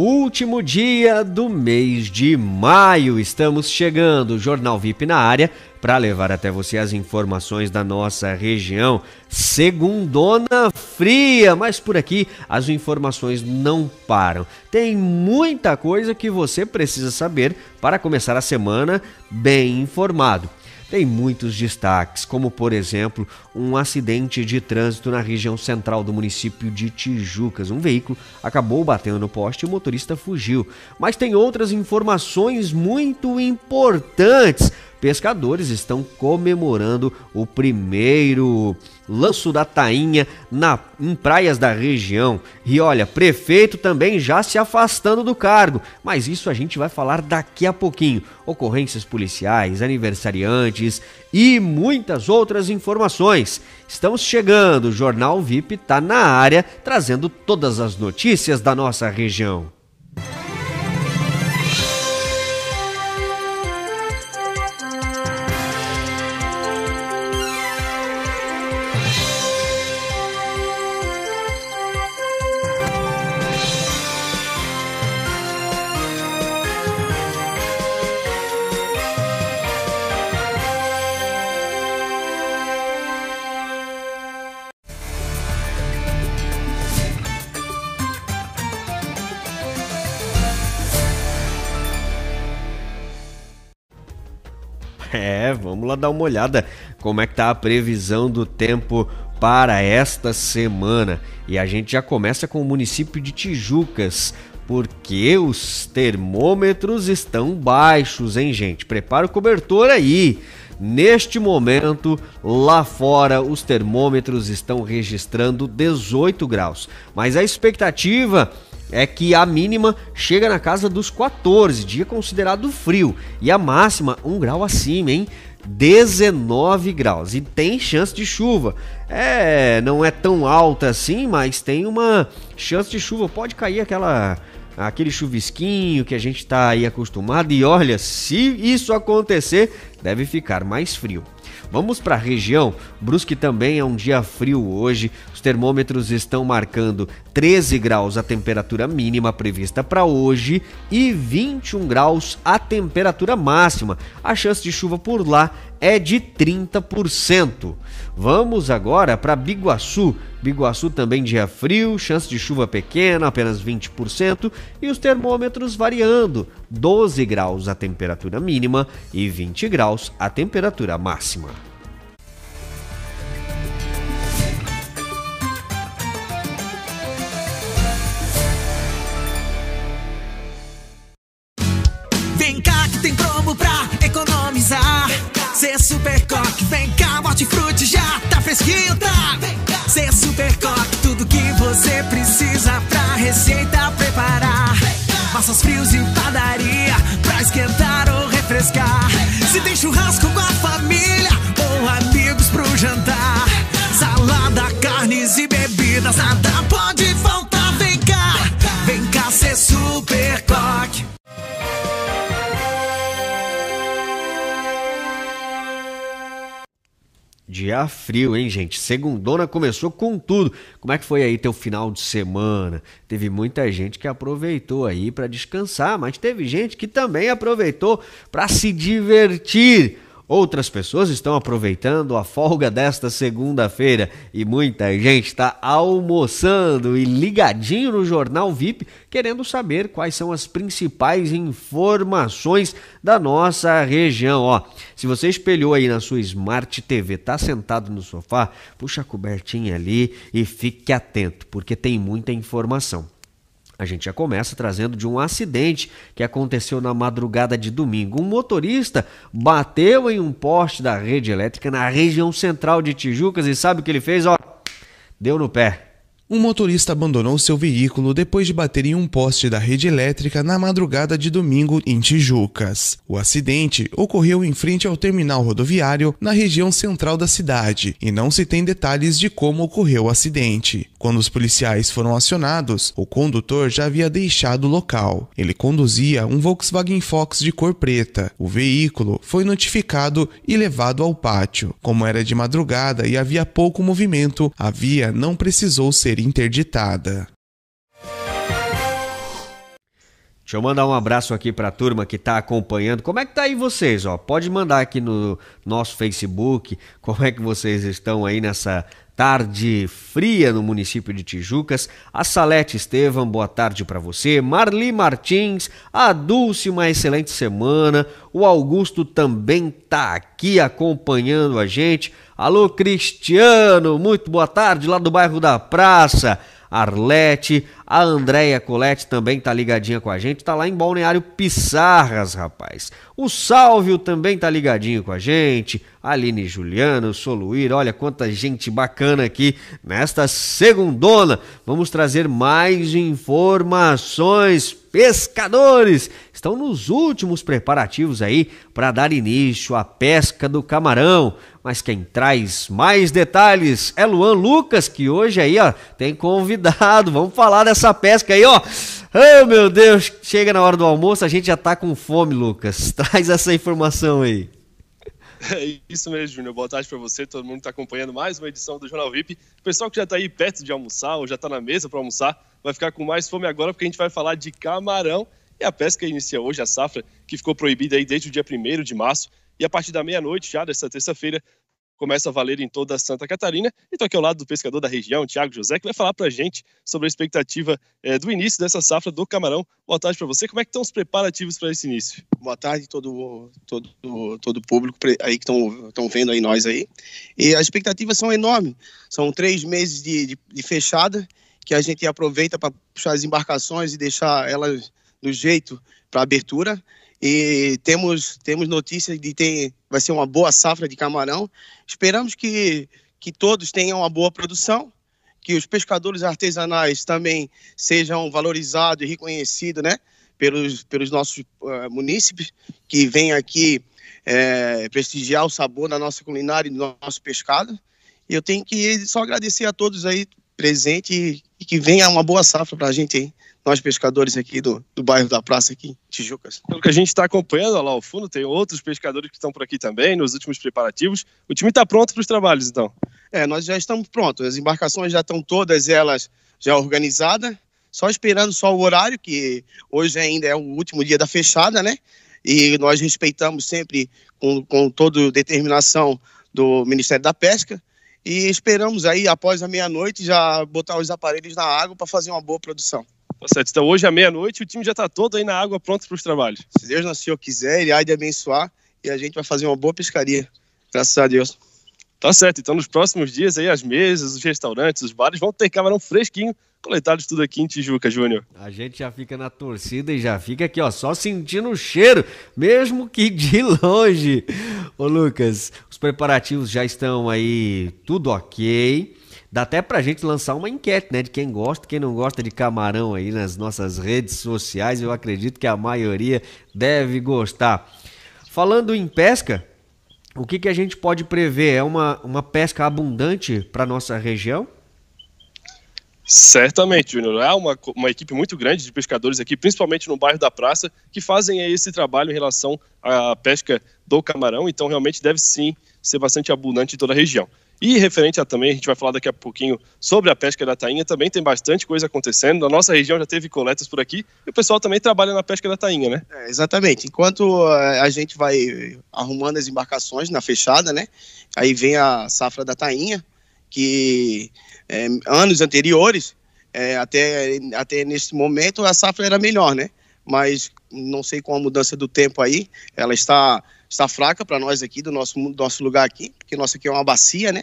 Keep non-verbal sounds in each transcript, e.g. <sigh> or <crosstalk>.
Último dia do mês de maio, estamos chegando. Jornal VIP na área para levar até você as informações da nossa região. Segundona fria, mas por aqui as informações não param. Tem muita coisa que você precisa saber para começar a semana bem informado tem muitos destaques, como por exemplo um acidente de trânsito na região central do município de Tijucas. Um veículo acabou batendo no poste e o motorista fugiu. Mas tem outras informações muito importantes pescadores estão comemorando o primeiro lanço da tainha na, em praias da região. E olha, prefeito também já se afastando do cargo, mas isso a gente vai falar daqui a pouquinho. Ocorrências policiais, aniversariantes e muitas outras informações. Estamos chegando, o Jornal VIP está na área, trazendo todas as notícias da nossa região. Uma olhada como é que tá a previsão do tempo para esta semana. E a gente já começa com o município de Tijucas, porque os termômetros estão baixos, hein, gente? Prepara o cobertor aí. Neste momento, lá fora, os termômetros estão registrando 18 graus, mas a expectativa é que a mínima chega na casa dos 14, dia considerado frio, e a máxima um grau acima, hein? 19 graus e tem chance de chuva. É, não é tão alta assim, mas tem uma chance de chuva. Pode cair aquela aquele chuvisquinho que a gente está aí acostumado e olha, se isso acontecer, deve ficar mais frio. Vamos para a região. Brusque também é um dia frio hoje. Os termômetros estão marcando 13 graus a temperatura mínima prevista para hoje e 21 graus a temperatura máxima. A chance de chuva por lá é de 30%. Vamos agora para Biguaçu. Biguaçu também dia frio, chance de chuva pequena, apenas 20%, e os termômetros variando: 12 graus a temperatura mínima e 20 graus a temperatura máxima. Vem cá que tem promo pra economizar. Cê super coque, vem cá, hortifruti já tá fresquinho, tá? Cê super coque, tudo que você precisa pra receita preparar. Massas frios e padaria pra esquentar ou refrescar. Se tem churrasco com a família ou amigos pro jantar. Salada, carnes e bebidas, nada Dia frio, hein, gente? Segundona começou com tudo. Como é que foi aí teu final de semana? Teve muita gente que aproveitou aí para descansar, mas teve gente que também aproveitou para se divertir. Outras pessoas estão aproveitando a folga desta segunda-feira e muita gente está almoçando e ligadinho no Jornal VIP, querendo saber quais são as principais informações da nossa região. Ó, se você espelhou aí na sua Smart TV, tá sentado no sofá, puxa a cobertinha ali e fique atento, porque tem muita informação. A gente já começa trazendo de um acidente que aconteceu na madrugada de domingo. Um motorista bateu em um poste da rede elétrica na região central de Tijucas e sabe o que ele fez? Ó, deu no pé. Um motorista abandonou seu veículo depois de bater em um poste da rede elétrica na madrugada de domingo em Tijucas. O acidente ocorreu em frente ao terminal rodoviário na região central da cidade e não se tem detalhes de como ocorreu o acidente. Quando os policiais foram acionados, o condutor já havia deixado o local. Ele conduzia um Volkswagen Fox de cor preta. O veículo foi notificado e levado ao pátio. Como era de madrugada e havia pouco movimento, a via não precisou ser interditada. Deixa eu mandar um abraço aqui para a turma que está acompanhando. Como é que tá aí vocês? Ó, pode mandar aqui no nosso Facebook como é que vocês estão aí nessa tarde fria no município de Tijucas. A Salete Estevam, boa tarde para você. Marli Martins, a Dulce, uma excelente semana. O Augusto também tá aqui acompanhando a gente. Alô, Cristiano, muito boa tarde lá do bairro da Praça. Arlete, a Andréia Colette também tá ligadinha com a gente, tá lá em Balneário Pissarras, rapaz. O Sálvio também tá ligadinho com a gente, Aline Juliano, Soluir, olha quanta gente bacana aqui nesta segundona. Vamos trazer mais informações. Pescadores estão nos últimos preparativos aí para dar início à pesca do camarão. Mas quem traz mais detalhes é Luan Lucas, que hoje aí, ó, tem convidado. Vamos falar dessa pesca aí, ó. Oh, meu Deus, chega na hora do almoço, a gente já tá com fome, Lucas. <laughs> Traz essa informação aí. É isso mesmo, Júnior. Boa tarde para você, todo mundo que está acompanhando mais uma edição do Jornal VIP. O pessoal que já está aí perto de almoçar ou já está na mesa para almoçar, vai ficar com mais fome agora porque a gente vai falar de camarão. E a pesca inicia hoje, a safra que ficou proibida aí desde o dia 1 de março. E a partir da meia-noite, já dessa terça-feira, começa a valer em toda Santa Catarina. E estou aqui ao lado do pescador da região, Tiago José, que vai falar para a gente sobre a expectativa é, do início dessa safra do camarão. Boa tarde para você. Como é que estão os preparativos para esse início? Boa tarde todo todo todo público aí que estão vendo aí nós aí. E as expectativas são enormes. São três meses de, de, de fechada que a gente aproveita para puxar as embarcações e deixar elas no jeito para abertura. E temos, temos notícias de ter vai ser uma boa safra de camarão. Esperamos que, que todos tenham uma boa produção, que os pescadores artesanais também sejam valorizados e reconhecidos, né? Pelos, pelos nossos uh, munícipes que vêm aqui é, prestigiar o sabor da nossa culinária e do nosso pescado. E eu tenho que só agradecer a todos aí presentes e, e que venha uma boa safra para a gente aí nós pescadores aqui do, do bairro da Praça, aqui, Tijucas. Pelo que a gente está acompanhando lá ao fundo, tem outros pescadores que estão por aqui também, nos últimos preparativos. O time está pronto para os trabalhos, então? É, nós já estamos prontos. As embarcações já estão todas elas já organizadas, só esperando só o horário, que hoje ainda é o último dia da fechada, né? E nós respeitamos sempre com, com toda determinação do Ministério da Pesca e esperamos aí, após a meia-noite, já botar os aparelhos na água para fazer uma boa produção. Tá certo. Então hoje à meia-noite o time já está todo aí na água pronto para os trabalhos. Se Deus não Senhor quiser, ele há de abençoar e a gente vai fazer uma boa pescaria. Graças a Deus. Tá certo. Então nos próximos dias aí as mesas, os restaurantes, os bares vão ter camarão fresquinho coletados tudo aqui em Tijuca, Júnior. A gente já fica na torcida e já fica aqui, ó, só sentindo o cheiro, mesmo que de longe. Ô Lucas, os preparativos já estão aí tudo ok. Dá até pra gente lançar uma enquete, né? De quem gosta, quem não gosta de camarão aí nas nossas redes sociais. Eu acredito que a maioria deve gostar. Falando em pesca, o que, que a gente pode prever? É uma, uma pesca abundante para nossa região? Certamente, Júnior. Há uma, uma equipe muito grande de pescadores aqui, principalmente no bairro da Praça, que fazem esse trabalho em relação à pesca do camarão. Então, realmente deve sim ser bastante abundante em toda a região. E referente a também, a gente vai falar daqui a pouquinho sobre a pesca da tainha, também tem bastante coisa acontecendo. Na nossa região já teve coletas por aqui e o pessoal também trabalha na pesca da tainha, né? É, exatamente. Enquanto eh, a gente vai arrumando as embarcações na fechada, né? Aí vem a safra da tainha, que é, anos anteriores, é, até, até nesse momento, a safra era melhor, né? Mas não sei com a mudança do tempo aí, ela está está fraca para nós aqui, do nosso, do nosso lugar aqui, porque nossa aqui é uma bacia, né?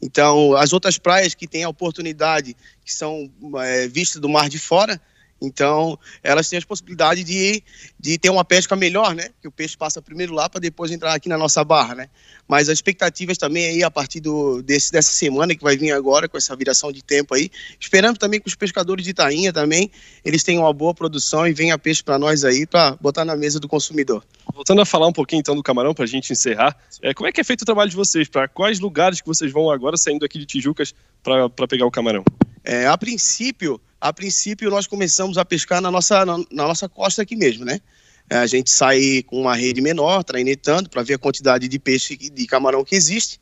Então, as outras praias que têm a oportunidade, que são é, vistas do mar de fora, então, elas têm as possibilidades de, de ter uma pesca melhor, né? Que o peixe passa primeiro lá para depois entrar aqui na nossa barra, né? Mas as expectativas também aí a partir do, desse, dessa semana que vai vir agora, com essa viração de tempo aí. Esperando também que os pescadores de Itainha também, eles tenham uma boa produção e venha peixe para nós aí, para botar na mesa do consumidor. Voltando a falar um pouquinho então do camarão, para a gente encerrar, é, como é que é feito o trabalho de vocês? Para quais lugares que vocês vão agora saindo aqui de Tijucas para pegar o camarão? É, a princípio, a princípio nós começamos a pescar na nossa, na, na nossa costa aqui mesmo, né? É, a gente sai com uma rede menor, trainetando, para ver a quantidade de peixe, de camarão que existe.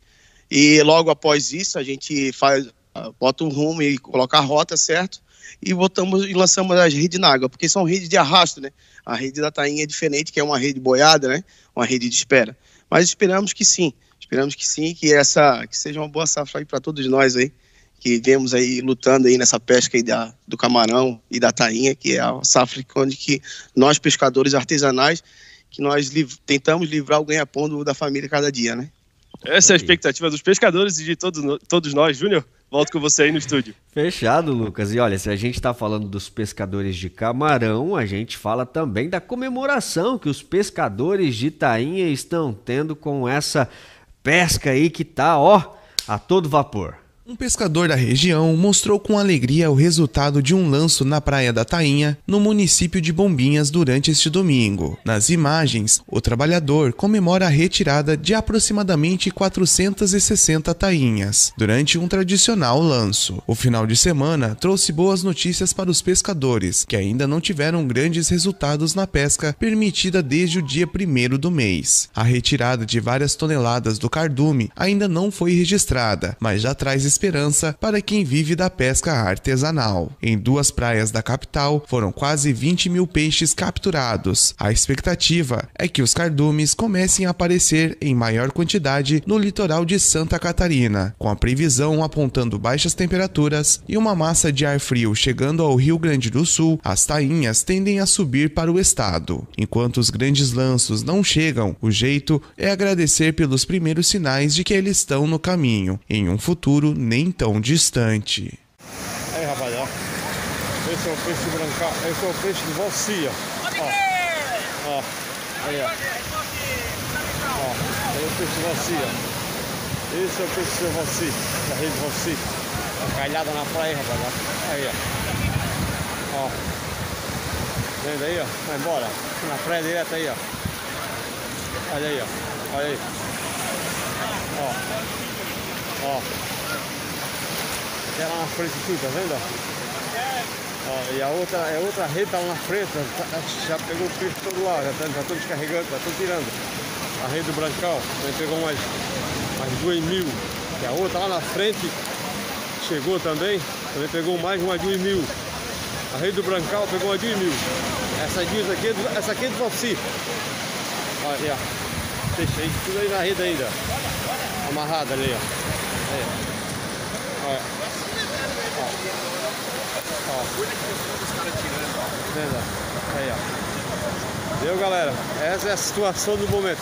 E logo após isso, a gente faz, bota o rumo e coloca a rota, certo? e voltamos e lançamos as redes na água, porque são redes de arrasto, né? A rede da tainha é diferente, que é uma rede boiada, né? Uma rede de espera. Mas esperamos que sim, esperamos que sim, que essa que seja uma boa safra aí para todos nós aí, que vemos aí lutando aí nessa pesca aí da, do camarão e da tainha, que é a safra onde que nós pescadores artesanais que nós liv tentamos livrar o ganha-pão da família cada dia, né? Essa é a expectativa dos pescadores e de todos, todos nós. Júnior, volto com você aí no estúdio. Fechado, Lucas. E olha, se a gente está falando dos pescadores de camarão, a gente fala também da comemoração que os pescadores de Tainha estão tendo com essa pesca aí que tá, ó, a todo vapor. Um pescador da região mostrou com alegria o resultado de um lanço na Praia da Tainha, no município de Bombinhas, durante este domingo. Nas imagens, o trabalhador comemora a retirada de aproximadamente 460 tainhas, durante um tradicional lanço. O final de semana trouxe boas notícias para os pescadores, que ainda não tiveram grandes resultados na pesca permitida desde o dia 1 do mês. A retirada de várias toneladas do cardume ainda não foi registrada, mas já traz esperança para quem vive da pesca artesanal. Em duas praias da capital foram quase 20 mil peixes capturados. A expectativa é que os cardumes comecem a aparecer em maior quantidade no litoral de Santa Catarina, com a previsão apontando baixas temperaturas e uma massa de ar frio chegando ao Rio Grande do Sul, as tainhas tendem a subir para o estado. Enquanto os grandes lanços não chegam, o jeito é agradecer pelos primeiros sinais de que eles estão no caminho, em um futuro nem tão distante. Aí, rapaz, ó. Esse é o peixe branca, esse é o peixe de Valcia. Ó. ó. Aí, ó. Ó, aí é o peixe de Valcia. Esse é o peixe de Valci, da rede. Tá calhada na praia, rapaz, ó. Aí, ó. Ó. Vendo aí, ó. Vai embora. Na praia direto aí, ó. Olha aí, ó. Olha aí. Ó. Ó. Até lá na frente aqui, tá vendo? Ó, e a outra, é outra rede tá lá na frente, tá, já pegou o peixe todo lá, já estão já descarregando, já estão tirando. A rede do Brancal, também pegou mais, mais duas mil. E a outra lá na frente chegou também, também pegou mais uma duas mil. A rede do Brancal pegou uma duas mil. Essa duas aqui, é essa aqui é de Valci. Olha ó. Aí, tudo aí na rede ainda. Amarrada ali, ó. Aí, Vendo? Aí, ó. Viu, galera? Essa é a situação do momento.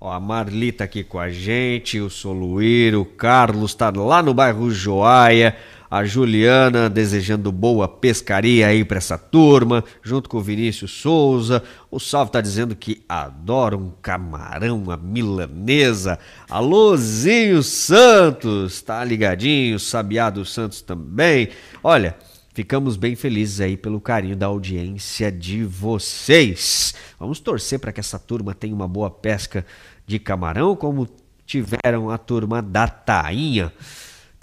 Ó, a Marli tá aqui com a gente, o Soluíro, o Carlos tá lá no bairro Joaia, a Juliana desejando boa pescaria aí para essa turma, junto com o Vinícius Souza. O Salve tá dizendo que adora um camarão, uma milanesa. Alôzinho Santos, tá ligadinho, Sabiá dos Santos também. Olha, Ficamos bem felizes aí pelo carinho da audiência de vocês. Vamos torcer para que essa turma tenha uma boa pesca de camarão, como tiveram a turma da Tainha.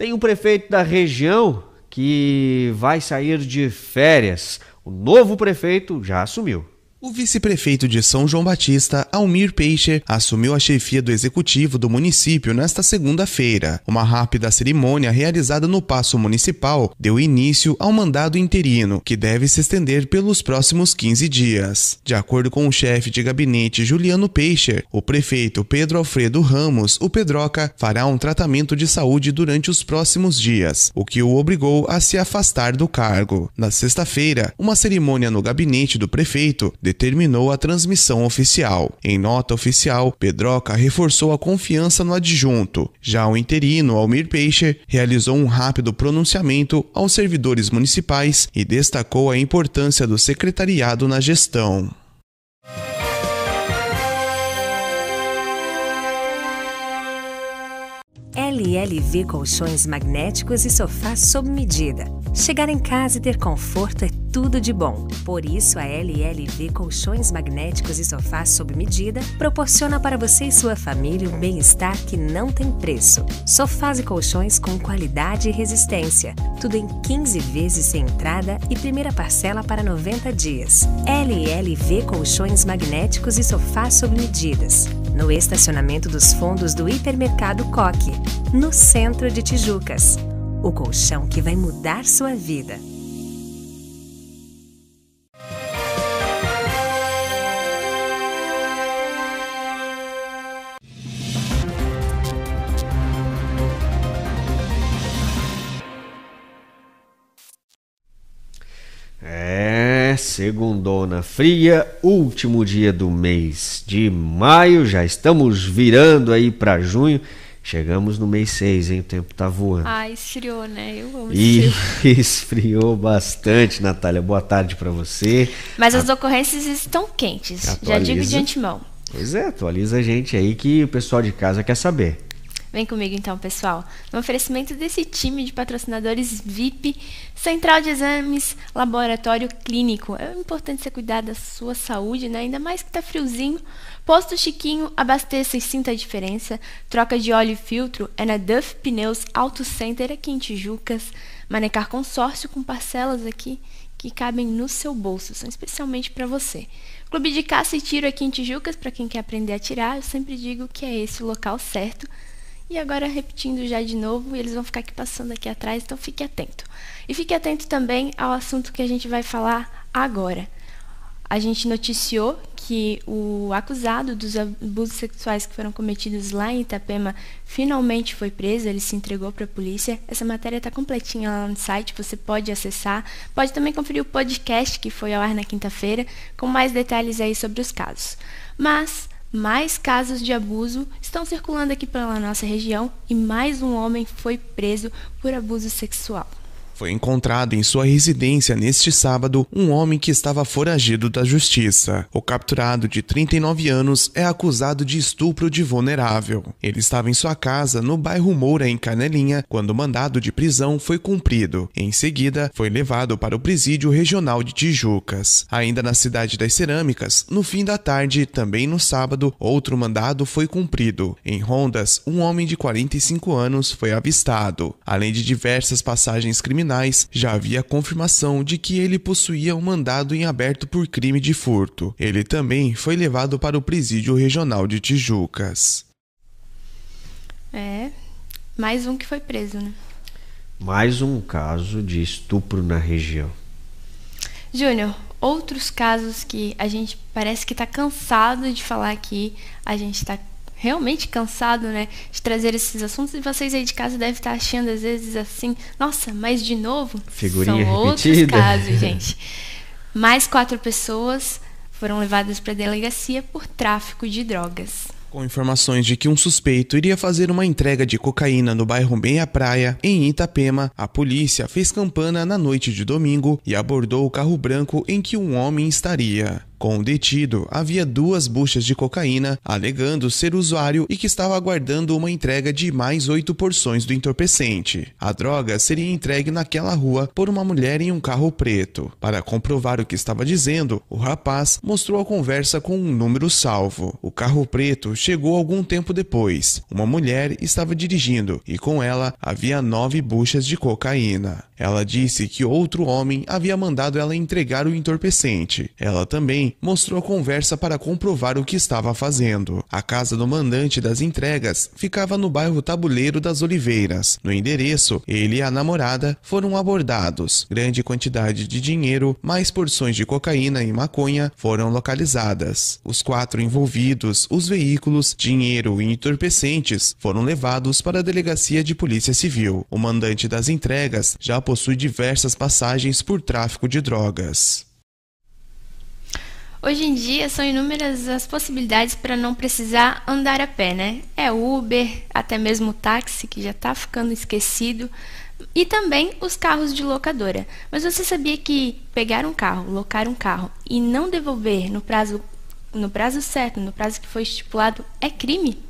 Tem um prefeito da região que vai sair de férias. O novo prefeito já assumiu. O vice-prefeito de São João Batista, Almir Peixe, assumiu a chefia do executivo do município nesta segunda-feira. Uma rápida cerimônia realizada no Paço Municipal deu início ao mandado interino, que deve se estender pelos próximos 15 dias. De acordo com o chefe de gabinete Juliano Peixe, o prefeito Pedro Alfredo Ramos, o Pedroca, fará um tratamento de saúde durante os próximos dias, o que o obrigou a se afastar do cargo. Na sexta-feira, uma cerimônia no gabinete do prefeito determinou a transmissão oficial. Em nota oficial, Pedroca reforçou a confiança no adjunto. Já o interino, Almir Peixe, realizou um rápido pronunciamento aos servidores municipais e destacou a importância do secretariado na gestão. LLV Colchões Magnéticos e Sofás sob medida. Chegar em casa e ter conforto é tudo de bom. Por isso, a LLV Colchões Magnéticos e Sofás sob medida proporciona para você e sua família um bem-estar que não tem preço. Sofás e colchões com qualidade e resistência. Tudo em 15 vezes sem entrada e primeira parcela para 90 dias. LLV Colchões Magnéticos e Sofás sob medidas no estacionamento dos fundos do hipermercado Coque, no centro de Tijucas. O colchão que vai mudar sua vida. É, segundona fria, último dia do mês de maio, já estamos virando aí para junho. Chegamos no mês 6, hein? O tempo tá voando. Ah, esfriou, né? Eu amo E frio. <laughs> esfriou bastante, Natália. Boa tarde para você. Mas as ocorrências estão quentes. Já Atualiza. digo de antemão. Pois é, atualiza a gente aí que o pessoal de casa quer saber. Vem comigo então, pessoal. No oferecimento desse time de patrocinadores VIP, Central de Exames, Laboratório Clínico. É importante você cuidar da sua saúde, né? Ainda mais que tá friozinho. Posto Chiquinho, abasteça e sinta a diferença. Troca de óleo e filtro é na Duff Pneus Auto Center aqui em Tijucas. Manecar Consórcio com parcelas aqui que cabem no seu bolso, são especialmente para você. Clube de Caça e Tiro aqui em Tijucas, para quem quer aprender a atirar, eu sempre digo que é esse o local certo. E agora repetindo já de novo, eles vão ficar aqui passando aqui atrás, então fique atento. E fique atento também ao assunto que a gente vai falar agora. A gente noticiou que o acusado dos abusos sexuais que foram cometidos lá em Itapema finalmente foi preso, ele se entregou para a polícia. Essa matéria está completinha lá no site, você pode acessar. Pode também conferir o podcast que foi ao ar na quinta-feira, com mais detalhes aí sobre os casos. Mas mais casos de abuso estão circulando aqui pela nossa região e mais um homem foi preso por abuso sexual. Foi encontrado em sua residência neste sábado um homem que estava foragido da justiça. O capturado, de 39 anos, é acusado de estupro de vulnerável. Ele estava em sua casa no bairro Moura, em Canelinha, quando o mandado de prisão foi cumprido. Em seguida, foi levado para o presídio regional de Tijucas. Ainda na cidade das Cerâmicas, no fim da tarde, também no sábado, outro mandado foi cumprido. Em Rondas, um homem de 45 anos foi avistado. Além de diversas passagens criminais, já havia confirmação de que ele possuía um mandado em aberto por crime de furto. Ele também foi levado para o presídio regional de Tijucas. É, mais um que foi preso, né? Mais um caso de estupro na região. Júnior, outros casos que a gente parece que está cansado de falar aqui, a gente está realmente cansado, né, de trazer esses assuntos e vocês aí de casa devem estar achando às vezes assim, nossa, mas de novo? Figurinha São outros repetida. casos, <laughs> gente. Mais quatro pessoas foram levadas para a delegacia por tráfico de drogas. Com informações de que um suspeito iria fazer uma entrega de cocaína no bairro Meia Praia, em Itapema, a polícia fez campana na noite de domingo e abordou o carro branco em que um homem estaria. Com o detido, havia duas buchas de cocaína, alegando ser usuário e que estava aguardando uma entrega de mais oito porções do entorpecente. A droga seria entregue naquela rua por uma mulher em um carro preto. Para comprovar o que estava dizendo, o rapaz mostrou a conversa com um número salvo. O carro preto chegou algum tempo depois. Uma mulher estava dirigindo e com ela havia nove buchas de cocaína. Ela disse que outro homem havia mandado ela entregar o entorpecente. Ela também mostrou conversa para comprovar o que estava fazendo. A casa do mandante das entregas ficava no bairro Tabuleiro das Oliveiras. No endereço, ele e a namorada foram abordados. Grande quantidade de dinheiro, mais porções de cocaína e maconha foram localizadas. Os quatro envolvidos, os veículos, dinheiro e entorpecentes foram levados para a delegacia de polícia civil. O mandante das entregas já possui diversas passagens por tráfico de drogas. Hoje em dia são inúmeras as possibilidades para não precisar andar a pé, né? É Uber, até mesmo táxi, que já está ficando esquecido, e também os carros de locadora. Mas você sabia que pegar um carro, locar um carro e não devolver no prazo, no prazo certo, no prazo que foi estipulado, é crime?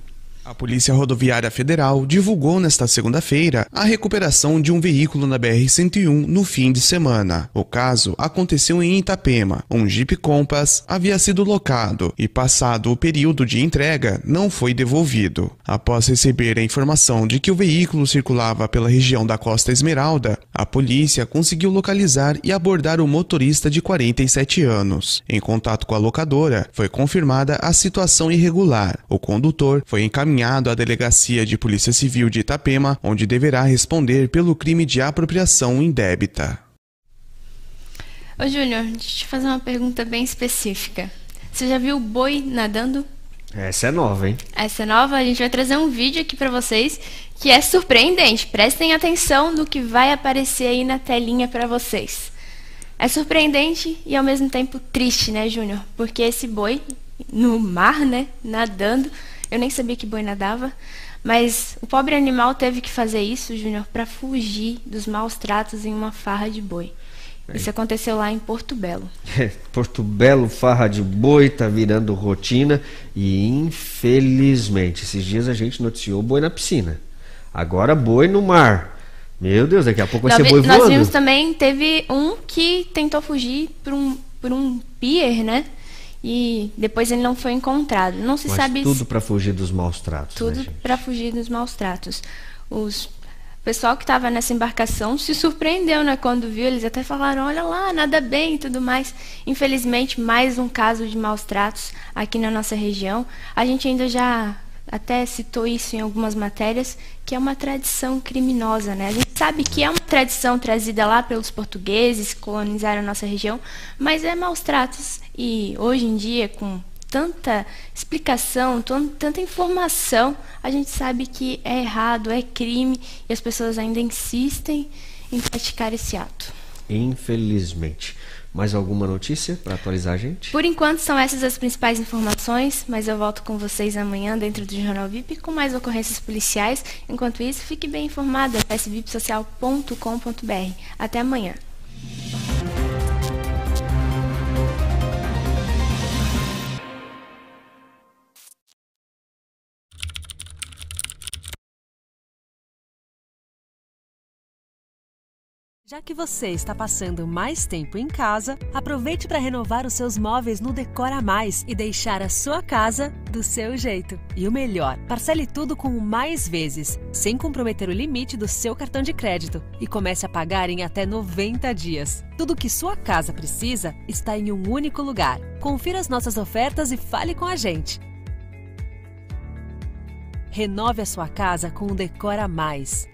A Polícia Rodoviária Federal divulgou nesta segunda-feira a recuperação de um veículo na BR-101 no fim de semana. O caso aconteceu em Itapema. Um Jeep Compass havia sido locado e, passado o período de entrega, não foi devolvido. Após receber a informação de que o veículo circulava pela região da Costa Esmeralda, a polícia conseguiu localizar e abordar o motorista de 47 anos. Em contato com a locadora, foi confirmada a situação irregular. O condutor foi encaminhado encaminhado à Delegacia de Polícia Civil de Itapema, onde deverá responder pelo crime de apropriação indébita. Ô Júnior, deixa eu te fazer uma pergunta bem específica. Você já viu boi nadando? Essa é nova, hein? Essa é nova, a gente vai trazer um vídeo aqui para vocês que é surpreendente. Prestem atenção no que vai aparecer aí na telinha para vocês. É surpreendente e ao mesmo tempo triste, né, Júnior? Porque esse boi no mar, né, nadando, eu nem sabia que boi nadava, mas o pobre animal teve que fazer isso, Júnior, para fugir dos maus tratos em uma farra de boi. Isso aconteceu lá em Porto Belo. Porto Belo, farra de boi, tá virando rotina e infelizmente esses dias a gente noticiou boi na piscina. Agora boi no mar. Meu Deus, daqui a pouco vai nós, ser boi nós voando. vimos também, teve um que tentou fugir por um, por um pier, né? E depois ele não foi encontrado. Não se Mas sabe tudo para fugir dos maus tratos. tudo né, para fugir dos maus tratos. Os o pessoal que estava nessa embarcação se surpreendeu, né, quando viu, eles até falaram: "Olha lá, nada bem" e tudo mais. Infelizmente, mais um caso de maus tratos aqui na nossa região. A gente ainda já até citou isso em algumas matérias, que é uma tradição criminosa, né? A gente sabe que é uma tradição trazida lá pelos portugueses que colonizaram a nossa região, mas é maus tratos e hoje em dia com tanta explicação, tanta informação, a gente sabe que é errado, é crime e as pessoas ainda insistem em praticar esse ato. Infelizmente. Mais alguma notícia para atualizar a gente? Por enquanto são essas as principais informações, mas eu volto com vocês amanhã dentro do Jornal VIP com mais ocorrências policiais. Enquanto isso, fique bem informado, acesse vipsocial.com.br. Até amanhã. Já que você está passando mais tempo em casa, aproveite para renovar os seus móveis no Decora Mais e deixar a sua casa do seu jeito. E o melhor, parcele tudo com mais vezes, sem comprometer o limite do seu cartão de crédito e comece a pagar em até 90 dias. Tudo que sua casa precisa está em um único lugar. Confira as nossas ofertas e fale com a gente. Renove a sua casa com o Decora Mais.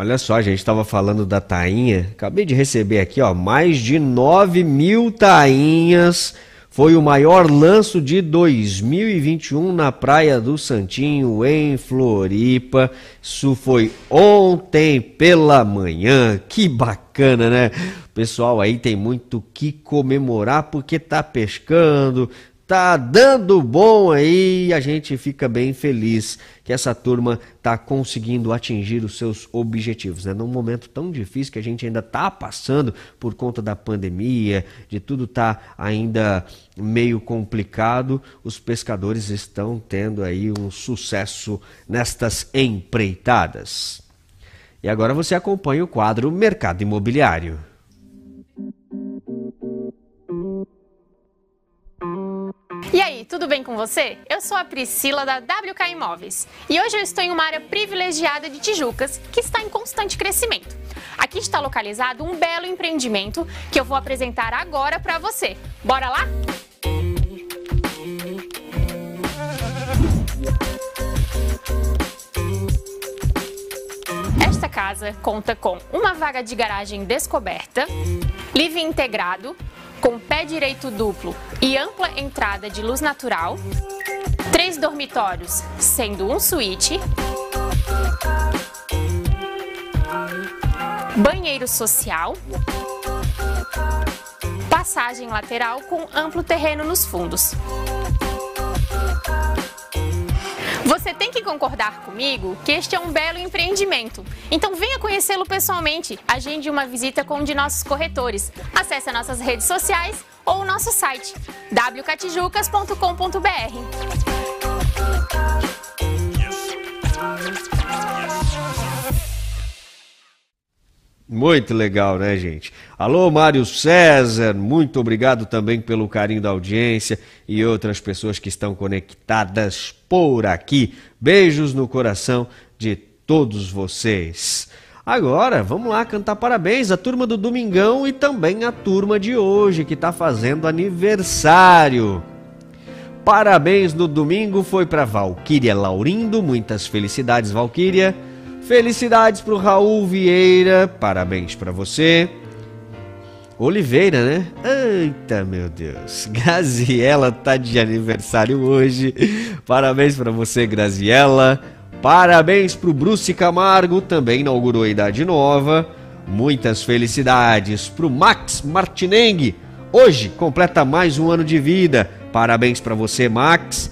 Olha só, a gente estava falando da tainha. Acabei de receber aqui, ó, mais de 9 mil tainhas. Foi o maior lanço de 2021 na Praia do Santinho, em Floripa. Isso foi ontem pela manhã. Que bacana, né? O pessoal aí tem muito que comemorar porque tá pescando, tá dando bom aí, a gente fica bem feliz que essa turma tá conseguindo atingir os seus objetivos, né? Num momento tão difícil que a gente ainda tá passando por conta da pandemia, de tudo tá ainda meio complicado, os pescadores estão tendo aí um sucesso nestas empreitadas. E agora você acompanha o quadro Mercado Imobiliário. E aí, tudo bem com você? Eu sou a Priscila da WK Imóveis e hoje eu estou em uma área privilegiada de Tijucas que está em constante crescimento. Aqui está localizado um belo empreendimento que eu vou apresentar agora para você. Bora lá? Esta casa conta com uma vaga de garagem descoberta, living integrado, com pé direito duplo e ampla entrada de luz natural, três dormitórios, sendo um suíte, banheiro social, passagem lateral com amplo terreno nos fundos. Tem que concordar comigo que este é um belo empreendimento. Então venha conhecê-lo pessoalmente. Agende uma visita com um de nossos corretores. Acesse nossas redes sociais ou o nosso site wcatijucas.com.br. Muito legal, né, gente? Alô, Mário César, muito obrigado também pelo carinho da audiência e outras pessoas que estão conectadas por aqui. Beijos no coração de todos vocês. Agora, vamos lá cantar parabéns à turma do Domingão e também à turma de hoje que está fazendo aniversário. Parabéns no domingo foi para Valquíria Laurindo, muitas felicidades, Valquíria. Felicidades para o Raul Vieira, parabéns para você. Oliveira, né? Eita, meu Deus. <laughs> Graziela tá de aniversário hoje. Parabéns para você, Graziela. Parabéns para o Bruce Camargo, também inaugurou a Idade Nova. Muitas felicidades para o Max Martineng. Hoje completa mais um ano de vida. Parabéns para você, Max.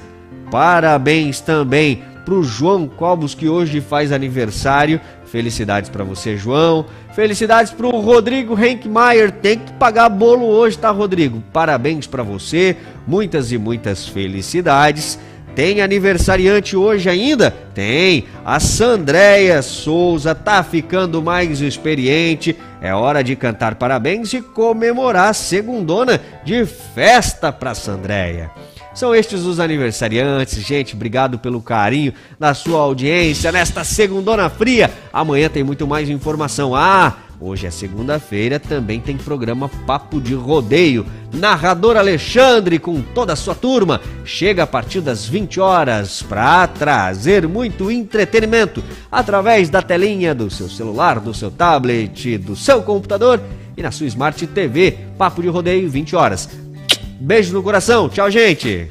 Parabéns também para o João Cobos, que hoje faz aniversário. Felicidades para você, João. Felicidades para o Rodrigo Henkmeier. Tem que pagar bolo hoje, tá, Rodrigo? Parabéns para você. Muitas e muitas felicidades. Tem aniversariante hoje ainda? Tem. A Sandréia Souza tá ficando mais experiente. É hora de cantar parabéns e comemorar a segundona de festa para Sandréia. São estes os aniversariantes, gente. Obrigado pelo carinho da sua audiência nesta segundona fria. Amanhã tem muito mais informação. Ah, hoje é segunda-feira, também tem programa Papo de Rodeio. Narrador Alexandre com toda a sua turma chega a partir das 20 horas para trazer muito entretenimento através da telinha do seu celular, do seu tablet, do seu computador e na sua Smart TV. Papo de Rodeio 20 horas. Beijo no coração. Tchau, gente.